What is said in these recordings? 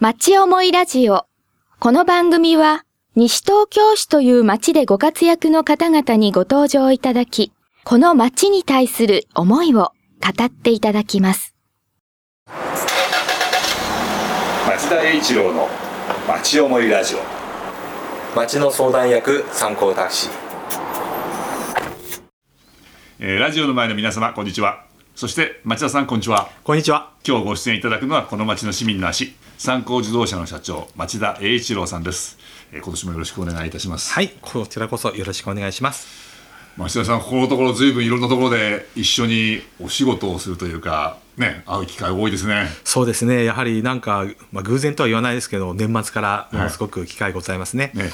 町思いラジオ。この番組は、西東京市という町でご活躍の方々にご登場いただき、この町に対する思いを語っていただきます。町田栄一郎の町思いラジオ町の相談役参考タクシーえーラジオの前の皆様こんにちはそして町田さんこんにちはこんにちは。今日ご出演いただくのはこの町の市民の足三幸自動車の社長町田栄一郎さんです、えー今年もよろしくお願いいたします、はい、こちらこそよろしくお願いします。町田さんここのところずいぶんいろんなところで一緒にお仕事をするというかね会う機会多いですね。そうですね、やはりなんか、まあ、偶然とは言わないですけど、年末からものすごく機会ございますね。ね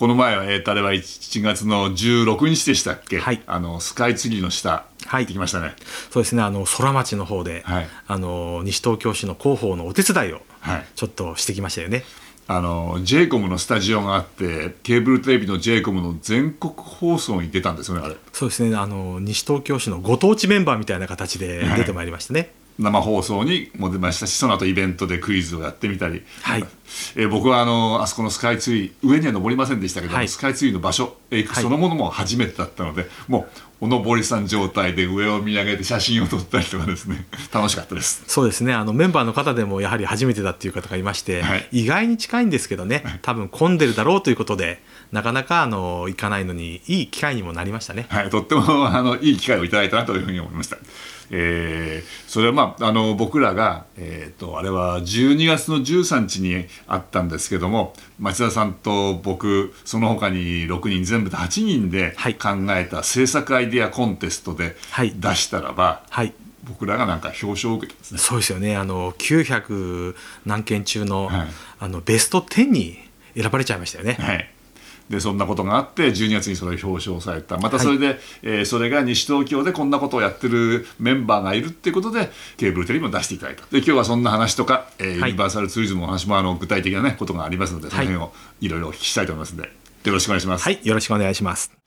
この前は、えーとあれは1月の16日でしたっけ、はい。あのスカイツリーの下、はい。行ってきましたね。そうですね、あの空町の方で、はい。あの西東京市の広報のお手伝いをはい。ちょっとしてきましたよね。あの j イコムのスタジオがあってケーブルテレビの j イコムの全国放送に出たんですよねあれ。そうですね、あの西東京市のご当地メンバーみたいな形で出てまいりましたね。生放送にも出ましたしその後イベントでクイズをやってみたり、はい。えー僕はあのあそこのスカイツリー上には登りませんでしたけど、はい。スカイツリーの場所へ行くはい。そのものも初めてだったので、もうお登りさん状態で上を見上げて写真を撮ったりとかですね。楽しかったです。そうですね。あのメンバーの方でもやはり初めてだっていう方がいまして、はい。意外に近いんですけどね。多分混んでるだろうということでなかなかあの行かないのにいい機会にもなりましたね。はい、とってもあのいい機会をいただいたなというふうに思いました。えーそれはまああの僕らが、えー、とあれは12月の13日にあったんですけども町田さんと僕その他に6人全部で8人ではい。考えた制作アイデアコンテストではい。出したらば、はい。僕らがなんか表彰を受けたね。そうですよね。あの900何件中の,、はい。あのベスト10に選ばれちゃいましたよね。はいでそんなことがあって12月にそれを表彰された。またそれで、えーそれが西東京でこんなことをやってるメンバーがいるっていうことでケーブルテレビも出していただいた。で今日はそんな話とか、えーはい。ユニバーサルツーリズムの話もあの具体的な、ね、ことがありますのでその辺をいろいろお聞きしたいと思いますのでよろしくお願いします、はい、よろしくお願いします。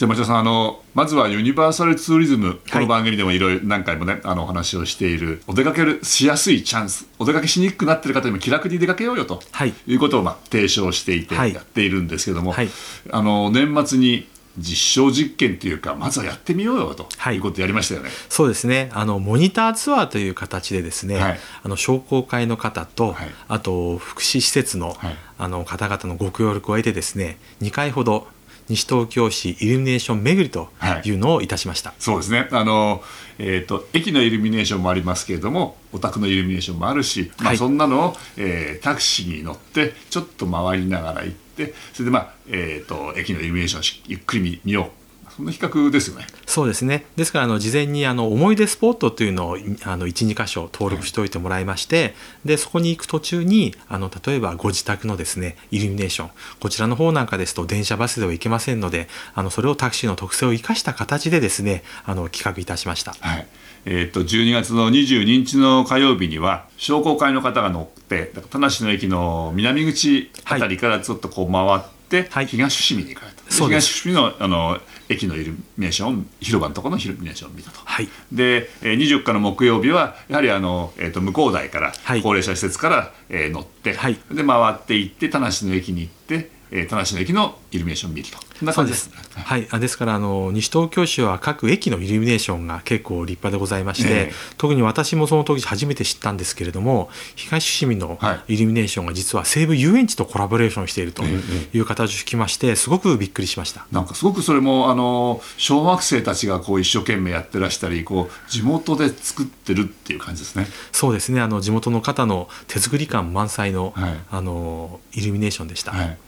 じゃあ町田さんあのまずはユニバーサルツーリズムこの番組でもいろいろ何回もねあのお話をしているお出かけしやすいチャンスお出かけしにくくなってる方にも気楽に出かけようよと、はい。い、うことをまあ提唱していてはい。やっているんですけども、はい。あの年末に実証実験というかまずはやってみようよとはい。いうことをやりましたよね。そうですね。あのモニターツアーという形でですね、はい。あの商工会の方と、はい。あと福祉施設の,、はい。あの方々のご協力を得てですね2回ほど西東京市イルミネーション巡りとい。うのをいたしました。そうですね。あの、えー、と駅のイルミネーションもありますけれどもお宅のイルミネーションもあるし、まあ、はい。そんなのを、えータクシーに乗ってちょっと回りながら行ってそれで、まあえー、と駅のイルミネーションをしゆっくり見見ようそんな比較ですよね。そうですね。ですからあの事前にあの思い出スポットというのをいあの12箇所登録しておいてもらいまして、でそこに行く途中にあの例えばご自宅のですねイルミネーションこちらの方なんかですと電車バスでは行けませんのであのそれをタクシーの特性を生かした形でですねあの企画いたしました。はい。えー、と12月の22日の火曜日には商工会の方が乗って田無の駅の南口あたりからちょっとこう回って、はい。東伏見に行かれた、東のあの駅のイルミネーション広場のところのイルミネーションを見たと。はい。で、えー、24日の木曜日はやはりあの、えー、と向こう台から、はい。高齢者施設から、えー乗って、はい。で回って行って田無の駅に行って、えー、田無の駅のイルミネーションを見ると。そうです。す。はい、あですからあの西東京市は各駅のイルミネーションが結構立派でございまして、ええ。特に私もその時初めて知ったんですけれども東伏見のはイルミネーションが実は西武遊園地とコラボレーションしているとえ。いう形を聞きましてすごくびっくりしました。なんかすごくそれもあの小学生たちがこう一生懸命やってらしたりこう地元で作ってるっていう感じですね。そうですね。あの地元の方の手作り感満載の,、はい。あのイルミネーションでした。はい、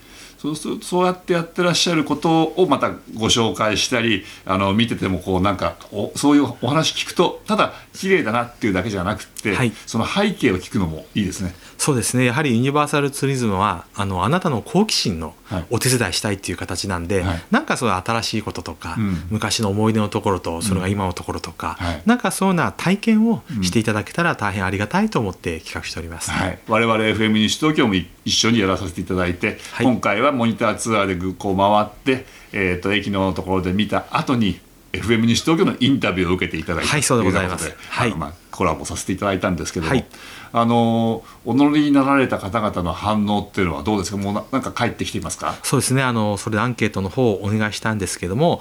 そうするとそうやってやってらっしゃることをまたご紹介したりあの見ててもこうなんかおそういうお話聞くとただ綺麗だなっていうだけじゃなくて、はいその背景を聞くのもいいですね。そうですね。やはりユニバーサルツーリズムはあのあなたの好奇心のはい。お手伝いしたいっていう形なんで、はい。なんかそういう新しいこととか、うん。昔の思い出のところとそれが今のところとか、はい。なんかそういうな体験をしていただけたら大変ありがたいと思って企画しております。はい、我々 FM 西東京もい一緒にやらさせていただいて、はい。今回はモニターツアーでぐこう回って、えー、と駅のところで見た後に FM 西東京のインタビューを受けていただいたはいそうことではいまあ、コラボさせていただいたんですけども、はいあのお乗りになられた方々の反応っていうのはどうですか？もうななんか返ってきていますか？そうですね。あのそれでアンケートの方をお願いしたんですけども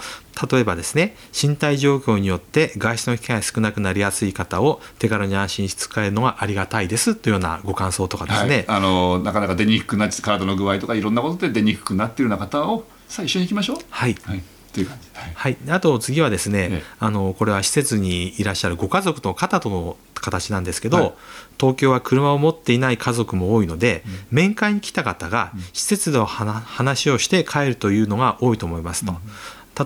例えばですね身体状況によって外出の機会が少なくなりやすい方を手軽に安心し使えるのがありがたいですというようなご感想とかですね、はい、あのなかなか出にくくなって体の具合とかいろんなことで出にくくなっているような方をさあ一緒に行きましょう。はい。はい、という感じ。はい。はい、あと次はですね、ええ。あのこれは施設にいらっしゃるご家族の方との形なんですけど、はい。東京は車を持っていない家族も多いので、面会に来た方が施設で話話をして帰るというのが多いと思いますと。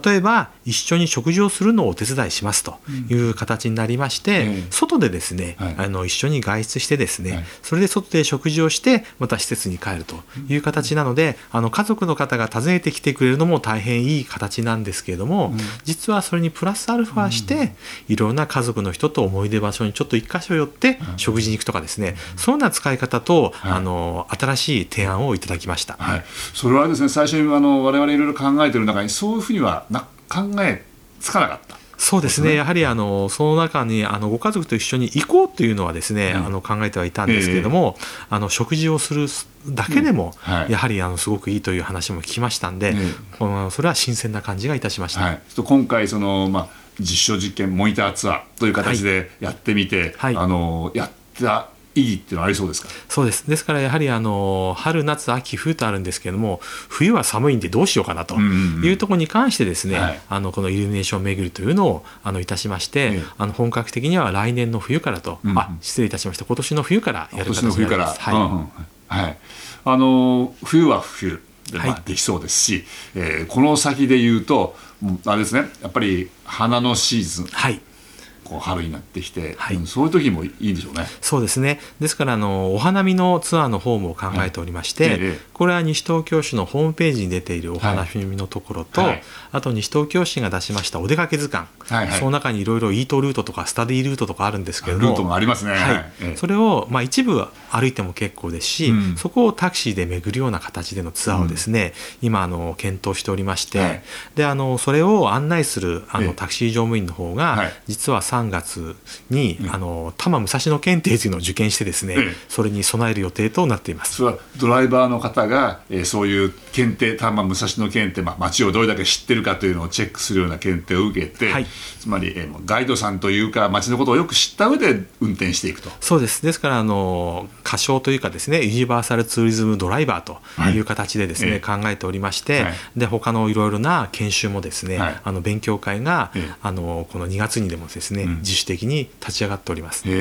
例えば一緒に食事をするのをお手伝いしますという形になりまして、ええ。外でですね、はい。あの一緒に外出してですね、はい。それで外で食事をしてまた施設に帰るという形なので、あの家族の方が訪ねてきてくれるのも大変いい形なんですけれども、実はそれにプラスアルファして、いろんな家族の人と思い出場所にちょっと一箇所寄って食事に行くとかですね、そんな使い方と、はい。あの新しい提案をいただきました。はい、それはですね最初にあの我々いろいろ考えている中にそういうふうにはな考えつかなかった。そうですね、やはりあのその中にあのご家族と一緒に行こうというのはですね、うん。あの考えてはいたんですけれども、あの食事をするだけでも、うん。はい。やはりあのすごくいいという話も聞きましたんで、えこのそれは新鮮な感じがいたしました。はい、今回その、まあ、実証実験モニターツアーという形でやってみて、はい。あのやった意義っていうのはありそうですか？そうです。ですからやはりあの春夏秋冬とあるんですけれども冬は寒いんでどうしようかなとうんうんうん。いうところに関してですね、はい。あのこのイルミネーション巡りというのをあのいたしまして、ええ。あの本格的には来年の冬からと、うんうん。あ失礼いたしました。今年の冬からや今る形年の冬から、になります。はい。うんうん。はい、あの冬は冬で、まあはい。できそうですし、えーこの先で言うとあれですねやっぱり花のシーズン。はいこう春になってきて、はい。うんそういう時もいいんでしょうね。そうですね。ですからあのお花見のツアーの方も考えておりまして、はいええ。これは西東京市のホームページに出ているお花見のところと、はい。あと西東京市が出しましたお出かけ図鑑、はいはい。その中にいろいろイートルートとかスタディルートとかあるんですけれど。もルートもありますね。はい。ええ。それを、まあ、一部歩いても結構ですし、うん。そこをタクシーで巡るような形でのツアーをですね、今あの検討しておりまして、はい。であのそれを案内するあええ。のタクシー乗務員の方が、はい。実は3月に、あの多摩武蔵野検定というのを受験してですね、ええそれに備える予定となっています。それはドライバーの方が、えーそういう検定多摩武蔵野検定、まあ、街をどれだけ知ってるかというのをチェックするような検定を受けて、はい。つまり、えーガイドさんというか街のことをよく知った上で運転していくと。そうですですからあの仮称というかですねユニバーサルツーリズムドライバーとい。う形でですね、はいええ。考えておりまして、はい。で他のいろいろな研修もですね、はい。あの勉強会が、ええ。あのこの2月にでもですね、うん。自主的に立ち上がっております。あ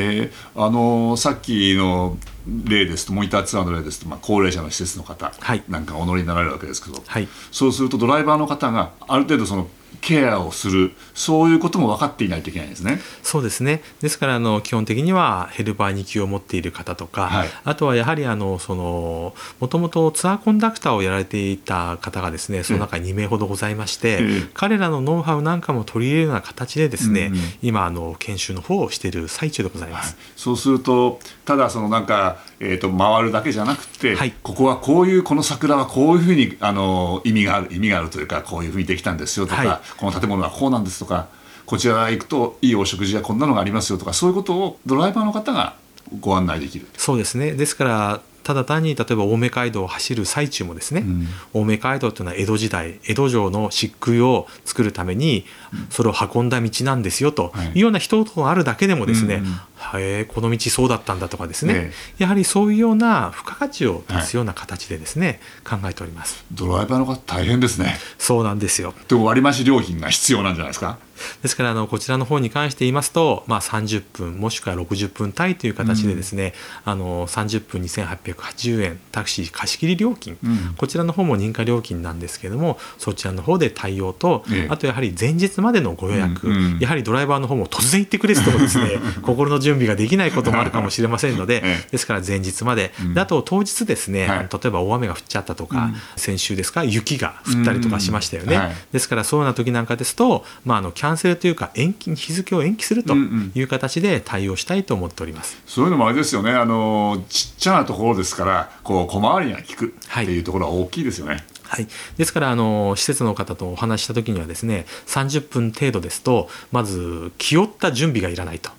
のーさっきの例ですとモニターツアーの例ですと、まあ、高齢者の施設の方はい。なんかお乗りになられるわけですけど、はい。そうするとドライバーの方がある程度そのケアをするそういうことも分かっていないといけないんですね。そうですね。ですからあの基本的にはヘルパー2級を持っている方とか、はい。あとはやはりあのそのもともとツアーコンダクターをやられていた方がですねその中に2名ほどございまして、ええ。彼らのノウハウなんかも取り入れるような形でですね、うんうん。今あの研修の方をしている最中でございます。そうするとただそのなんか、えー、と回るだけじゃなくて、はい。ここはこういうこの桜はこういうふうにあの意味がある意味があるというかこういうふうにできたんですよとか、はい。この建物はこうなんですとかこちらへ行くといいお食事やこんなのがありますよとかそういうことをドライバーの方がご案内できる。そうですね。ですからただ単に例えば青梅街道を走る最中もですね、ん。青梅街道というのは江戸時代江戸城の漆喰を作るためにそれを運んだ道なんですよとはい。いうような一言があるだけでもですね、うんうんへえこの道そうだったんだとかですね、えやはりそういうような付加価値を出すような形でですね、考えております。ドライバーの方大変ですね。そうなんですよ。でも割増料金が必要なんじゃないですか？ですからあのこちらの方に関して言いますと、まあ、30分もしくは60分単位という形でですね、あの30分2880円タクシー貸し切り料金、うん。こちらの方も認可料金なんですけどもそちらの方で対応と、ええ。あとやはり前日までのご予約、うんうん。やはりドライバーの方も突然行ってくれともですね 心の準備ができないこともあるかもしれませんので、ええですから前日まで、うあと当日ですね、はい例えば大雨が降っちゃったとか、うん先週ですか雪が降ったりとかしましたよね。ですからそういうような時なんかですと、まあ、あのキャンセルというか延期日付を延期するという形で対応したいと思っております。そういうのもあれですよね。あのちっちゃなところですからこう小回りが利くはいっていうところは大きいですよね。はい、ですからあの施設の方とお話しした時にはですね30分程度ですとまず気負った準備がいらないと。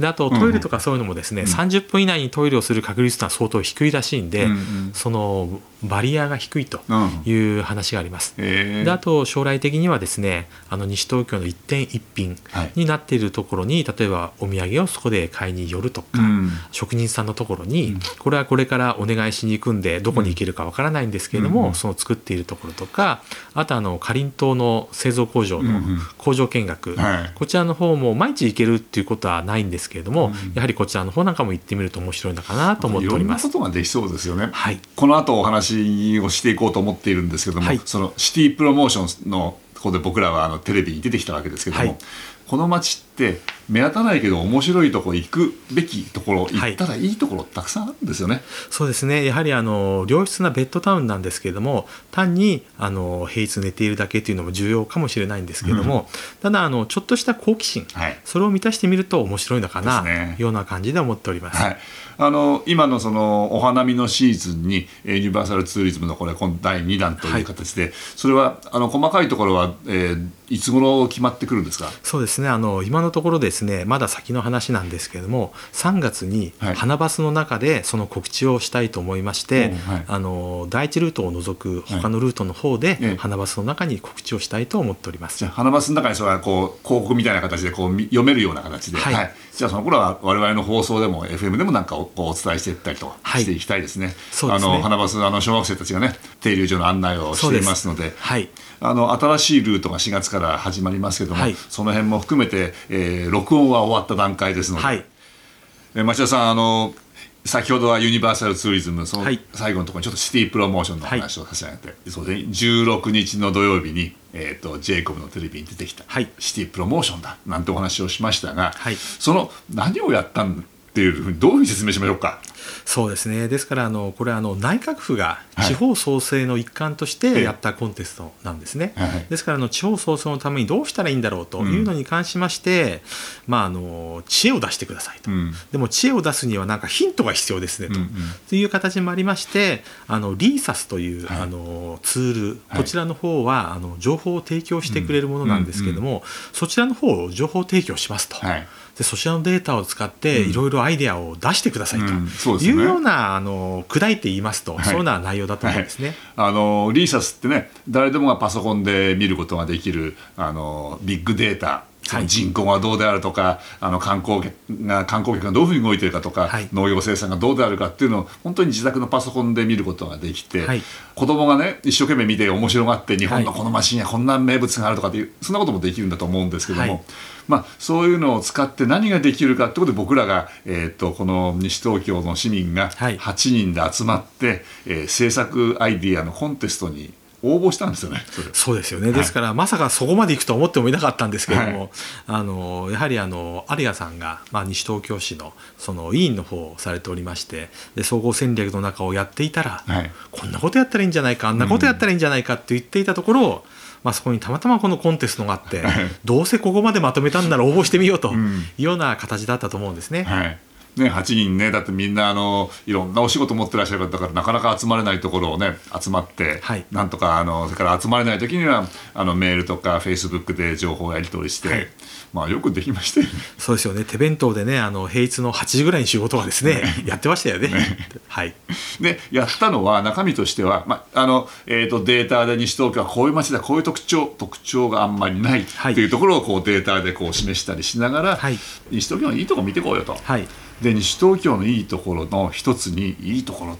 であとトイレとかそういうのもですね、うん、30分以内にトイレをする確率というのは相当低いらしいんで、うんうん、そのバリアが低いという話があります。うん、であと将来的にはですねあの西東京の一点一品になっているところに、はい、例えばお土産をそこで買いに寄るとか、うん、職人さんのところに、これはこれからお願いしに行くんでどこに行けるかわからないんですけれども、その作っているところとかあとあのかりんとうの製造工場の工場見学、はい、こちらの方も毎日行けるっていうことはないんですけれども、うん、やはりこちらの方なんかも行ってみると面白いのかなと思っております。いろんなことができそうですよね。はい、この後お話をしていこうと思っているんですけども、はい、そのシティプロモーションのここで僕らはあのテレビに出てきたわけですけども、はい、この街って目立たないけど面白いところ行くべきところ行ったらいいところたくさんあるんですよね。はい、そうですね。やはりあの良質なベッドタウンなんですけれども単にあの平日寝ているだけというのも重要かもしれないんですけれども、うん、ただあのちょっとした好奇心、はい、それを満たしてみると面白いのかな、ね、ような感じで思っております。はい。あの今のそのお花見のシーズンにユニバーサルツーリズムのこれ今第2弾という形で、はい、それはあの細かいところは、えー、いつ頃決まってくるんですか？そうですね。あの今のところですねまだ先の話なんですけれども3月に花バスの中でその告知をしたいと思いまして、はい、あの第一ルートを除く他のルートの方で花バスの中に告知をしたいと思っております。じゃ花バスの中にそれはこう広告みたいな形でこう読めるような形で、はい、はい、じゃあその頃は我々の放送でも FM でもなんかをお伝えしていったりとしていきたいですね。はい、あの花バスあの小学生たちがね停留所の案内をしていますので、はい、あの新しいルートが4月から始まりますけども、はい、その辺も含めて、えー、録音は終わった段階ですので、はい、え町田さんあの先ほどはユニバーサルツーリズムその最後のところにちょっとシティプロモーションの話をさせて、はい、そうで16日の土曜日に、えーと、ジェイコブのテレビに出てきた、はい、シティプロモーションだなんてお話をしましたが、はい、その何をやったんっていうふうにどういうふうに説明しましょうか？そうですね。ですからあのこれはあの内閣府が地方創生の一環としてやったコンテストなんですね、はい、ですからあの地方創生のためにどうしたらいいんだろうというのに関しまして、うん、まあ、あの知恵を出してくださいと、うん、でも知恵を出すにはなんかヒントが必要ですねと。うんうん、という形もありましてあのリーサスという、はい、あのツール、こちらの方はあの情報を提供してくれるものなんですけれども、うんうんうん、そちらの方を情報提供しますと。はいでそちらのデータを使っていろいろアイデアを出してくださいというような、あの砕いて言いますと、はい、そういうような内容だと思うんですね、はい、あのリーサスってね誰でもがパソコンで見ることができるあのビッグデータ人口がどうであるとか、あの観光客が観光客がどういうふうに動いているかとか、はい、農業生産がどうであるかっていうのを本当に自宅のパソコンで見ることができて、はい、子供がね一生懸命見て面白がって日本のこのマシンやこんな名物があるとかっていうそんなこともできるんだと思うんですけども。はいまあ、そういうのを使って何ができるかってことで僕らが、えーと、この西東京の市民が8人で集まって、はい、えー、制作アイディアのコンテストに応募したんですよね。そうですよね。ですから、まさかそこまで行くと思ってもいなかったんですけれども、はい、あのやはりあの有賀さんがまあ西東京市のその委員の方をされておりまして、で総合戦略の中をやっていたら、はい、こんなことやったらいいんじゃないか、あんなことやったらいいんじゃないかって言っていたところを。うんまあ、そこにたまたまこのコンテストがあってどうせここまでまとめたんなら応募してみようというような形だったと思うんですね。はいね、8人ねだってみんなあのいろんなお仕事持ってらっしゃる方だからなかなか集まれないところをね集まって、はい、なんとかあのそれから集まれない時にはあのメールとかフェイスブックで情報をやり取りして、はい、まあよくできましたよね。そうですよね。手弁当でねあの平日の8時ぐらいに仕事はですねやってましたよね。ね。はい、でやったのは中身としては、まああのえーと、データで西東京はこういう街だこういう特徴特徴があんまりないっていうところをこうデータでこう示したりしながら、はい、西東京のいいとこ見てこうよと。はい、で西東京のいいところの一つにいいところっ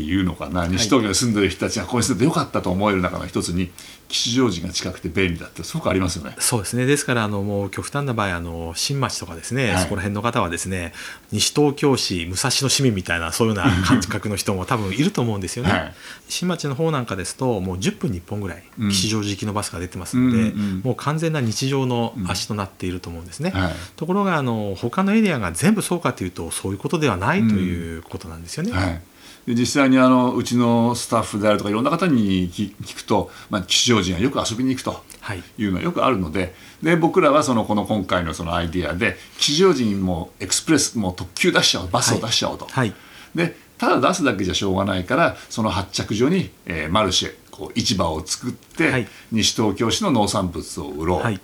いうのかな、西東京に住んでる人たちがここに住んでよかったと思える中の一つに吉祥寺が近くて便利だってすごくありますよね。そうですね。ですからあのもう極端な場合あの新町とかですね、はい、そこら辺の方はですね西東京市武蔵野市民みたいなそういうような感覚の人も多分いると思うんですよね。はい、新町の方なんかですともう10分に1本ぐらい吉祥寺行きのバスが出てますので、うん、もう完全な日常の足となっていると思うんですね。うん。はい、ところがあの他のエリアが全部そうかというとそういうことではないということなんですよね。で実際にあのうちのスタッフであるとかいろんな方に聞くと、まあ、吉祥寺がよく遊びに行くとい。うのはよくあるのでで僕らはそのこの今回のそのアイディアで吉祥寺にもエクスプレスもう特急出しちゃおうバスを出しちゃおうと。はい、でただ出すだけじゃしょうがないからその発着所に、えー、マルシェこう市場を作って、はい。西東京市の農産物を売ろう、はい。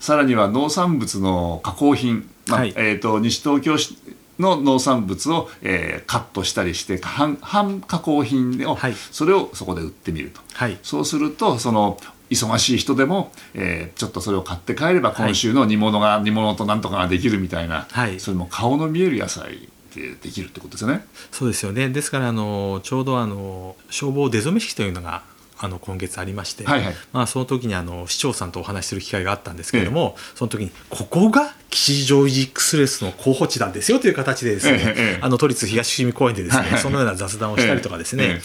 さらには農産物の加工品、まあはい。えー、と西東京市の農産物を、えーカットしたりして半半加工品を、はい。それをそこで売ってみると、はい。そうするとその忙しい人でも、えーちょっとそれを買って帰れば今週の煮物が、煮物となんとかができるみたいな、はい。それも顔の見える野菜でできるってことですよね。そうですよね。ですからあのちょうどあの消防出初め式というのがあの今月ありまして、はいはい。まあ、その時にあの市長さんとお話しする機会があったんですけれども、その時にここが吉祥寺エクスプレスの候補地なんですよという形でですね、ええええ。あの都立東伏見公園でですね、はいはい。そのような雑談をしたりとかですね、えええ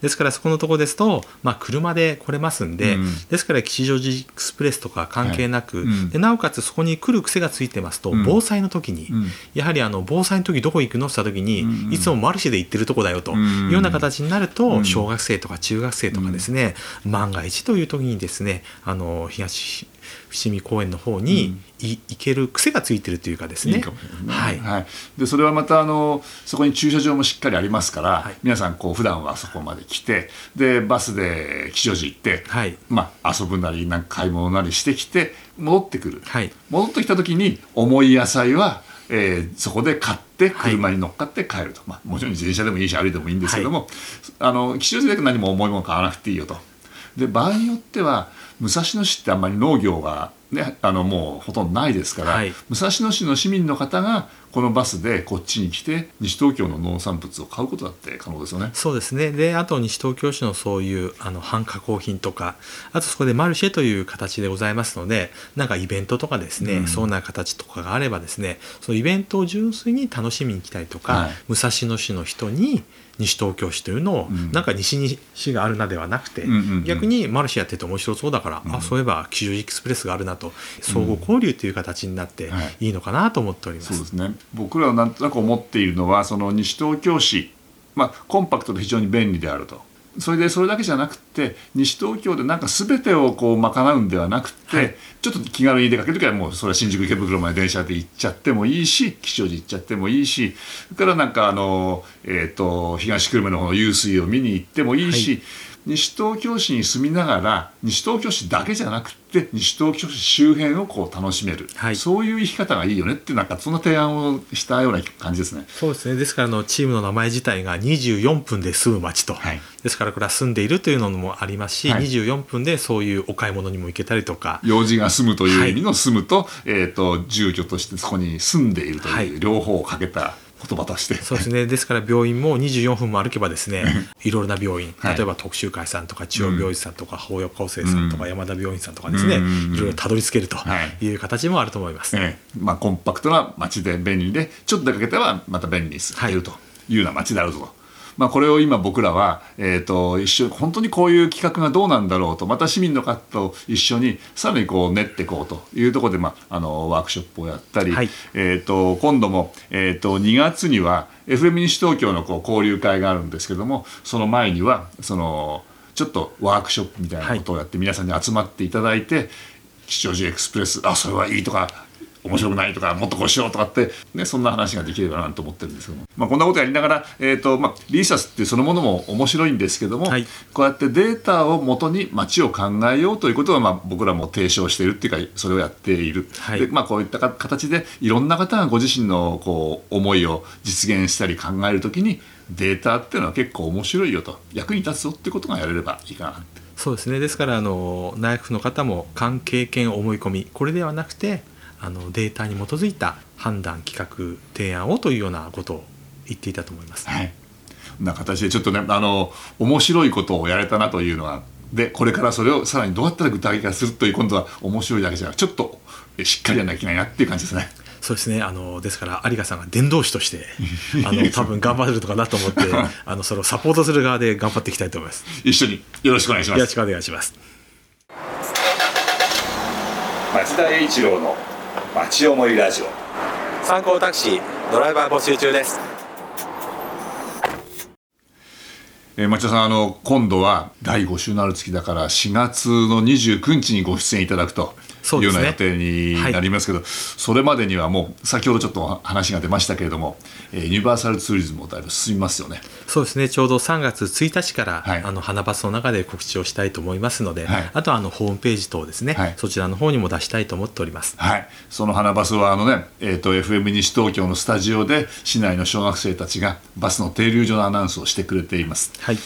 ですからそこのところですと、まあ、車で来れますんで、うん。ですから吉祥寺エクスプレスとか関係なく、はい。うん。でなおかつそこに来る癖がついてますと、うん。防災の時に、うん。やはりあの防災の時どこ行くの？って言った時に、うん。うんいつもマルシェで行ってるとこだよとうん。いうような形になると、うん。小学生とか中学生とかですね、万が一という時にですねあの東伏見公園の方にい行ける癖がついてるというかですね。いいかもしれないはい。でそれはまたあのそこに駐車場もしっかりありますから、はい。皆さんこう普段はそこまで来てでバスで吉祥寺行って、はい。まあ、遊ぶなりなんか買い物なりしてきて戻ってくる、はい。戻ってきた時に重い野菜は、えーそこで買ってはい。車に乗っかって帰ると、まあ、もちろん自転車でもいいし歩いてもいいんですけども、あの吉祥寺で何も重いもの買わなくていいよと。で場合によっては武蔵野市ってあんまり農業が、ね、あのもうほとんどないですから、はい。武蔵野市の市民の方がこのバスでこっちに来て西東京の農産物を買うことだって可能ですよね。そうですね。であと西東京市のそういうあの半加工品とかあとそこでマルシェという形でございますのでなんかイベントとかですね、うん。そんな形とかがあればですねそのイベントを純粋に楽しみに来たりとか、はい。武蔵野市の人に西東京市というのを、うん。なんか西に市があるなではなくて、うんうんうん。逆にマルシェやってて面白そうだから、あそういえば吉祥寺エクスプレスがあるなと相互交流という形になってはい。いいのかなと思っております。そうですね。僕らはなんとなく思っているのはその西東京市、まあ、コンパクトで非常に便利であるとそれでそれだけじゃなくて西東京でなんか全てをこう賄うんではなくて、はい。ちょっと気軽に出かける時はもうそれは新宿池袋まで電車で行っちゃってもいいし吉祥寺行っちゃってもいいしそれからなんかあの、えー、と東久留米の方の湧水を見に行ってもいいし、はい西東京市に住みながら西東京市だけじゃなくて西東京市周辺をこう楽しめる、はい。そういう生き方がいいよねってなんかそんな提案をしたような感じですね。そうですね。ですからあのチームの名前自体が24分で済む街と、はい。ですからこれは住んでいるというのもありますし、はい。24分でそういうお買い物にも行けたりとか、用事が住むという意味の住むと,、えー、と住居としてそこに住んでいるとはい。いう両方をかけた言葉として、そうですね。ですから病院も24分も歩けばですねいろいろな病院はい。例えば特集会さんとか中央病院さんとか法予厚生さんとか山田病院さんとかですね、うん。いろいろたどり着けるとはい。いう形もあると思います。ええ。まあ、コンパクトな街で便利でちょっと出かけてはまた便利に住んでい。るというような街であるぞと。まあ、これを今僕らは、えー、と一緒本当にこういう企画がどうなんだろうとまた市民の方と一緒にさらにこう練っていこうというところで、まあ、あのワークショップをやったり、はい。えー、と今度も、えー、と2月には FM 西東京のこう交流会があるんですけどもその前にはそのちょっとワークショップみたいなことをやって皆さんに集まっていただいて、吉祥寺エクスプレスあそれはいいとか面白くないとかもっとこうしようとかって、ね、そんな話ができればなと思ってるんですけども、まあ、こんなことやりながら、えーとまあ、リーサスってそのものも面白いんですけども、はい。こうやってデータをもとに街を考えようということは、まあ、僕らも提唱しているっていうかそれをやっている、はい。でまあ、こういったか形でいろんな方がご自身のこう思いを実現したり考えるときにデータっていうのは結構面白いよと役に立つぞってことがやれればいいかなって。そうですね。ですからあの内閣府の方も関係権思い込みこれではなくてあのデータに基づいた判断企画提案をというようなことを言っていたと思います。はい、こんな形でちょっとねあの面白いことをやれたなというのはでこれからそれをさらにどうやったら具体化するという今度は面白いだけじゃなくちょっとえしっかりやらなきゃいけないなっていう感じですね。そうですねあのですから有賀さんが伝道師として あの多分頑張れるとかなと思って あのそれをサポートする側で頑張っていきたいと思います。一緒によろしくお願いします。よろしくお願いします。町田栄一郎の町思いラジオ。参考タクシードライバー募集中です。えー町田さんあの今度は第5週のある月だから4月の29日にご出演いただくと。うような予定になりますけどそ,、れまでにはもう先ほどちょっと話が出ましたけれども、えー、ユニバーサルツーリズムもだいぶ進みますよね。そうですね。ちょうど3月1日から、はい、あの花バスの中で告知をしたいと思いますので、はい、あとはあのホームページ等ですね、はい、そちらの方にも出したいと思っております。はい、その花バスはあのね、えーと、FM 西東京のスタジオで市内の小学生たちがバスの停留所のアナウンスをしてくれています。はい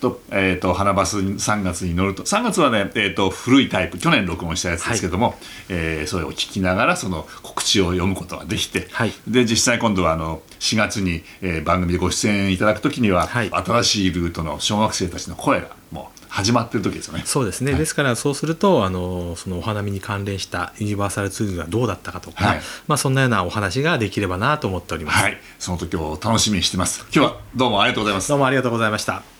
と,、えーと、花バスに3月に乗ると3月はね、えーと、古いタイプ去年録音したやつですけども、はい、えー、それを聞きながらその告知を読むことができて、はい、で実際今度はあの4月に、えー、番組でご出演いただくときには、はい、新しいルートの小学生たちの声がもう始まってる時ですよね。そうですね。はい、ですからそうするとあのそのお花見に関連したユニバーサルツールがどうだったかとか、はい、まあそんなようなお話ができればなと思っております。はい、その時を楽しみにしてます。今日はどうもありがとうございます。どうもありがとうございました。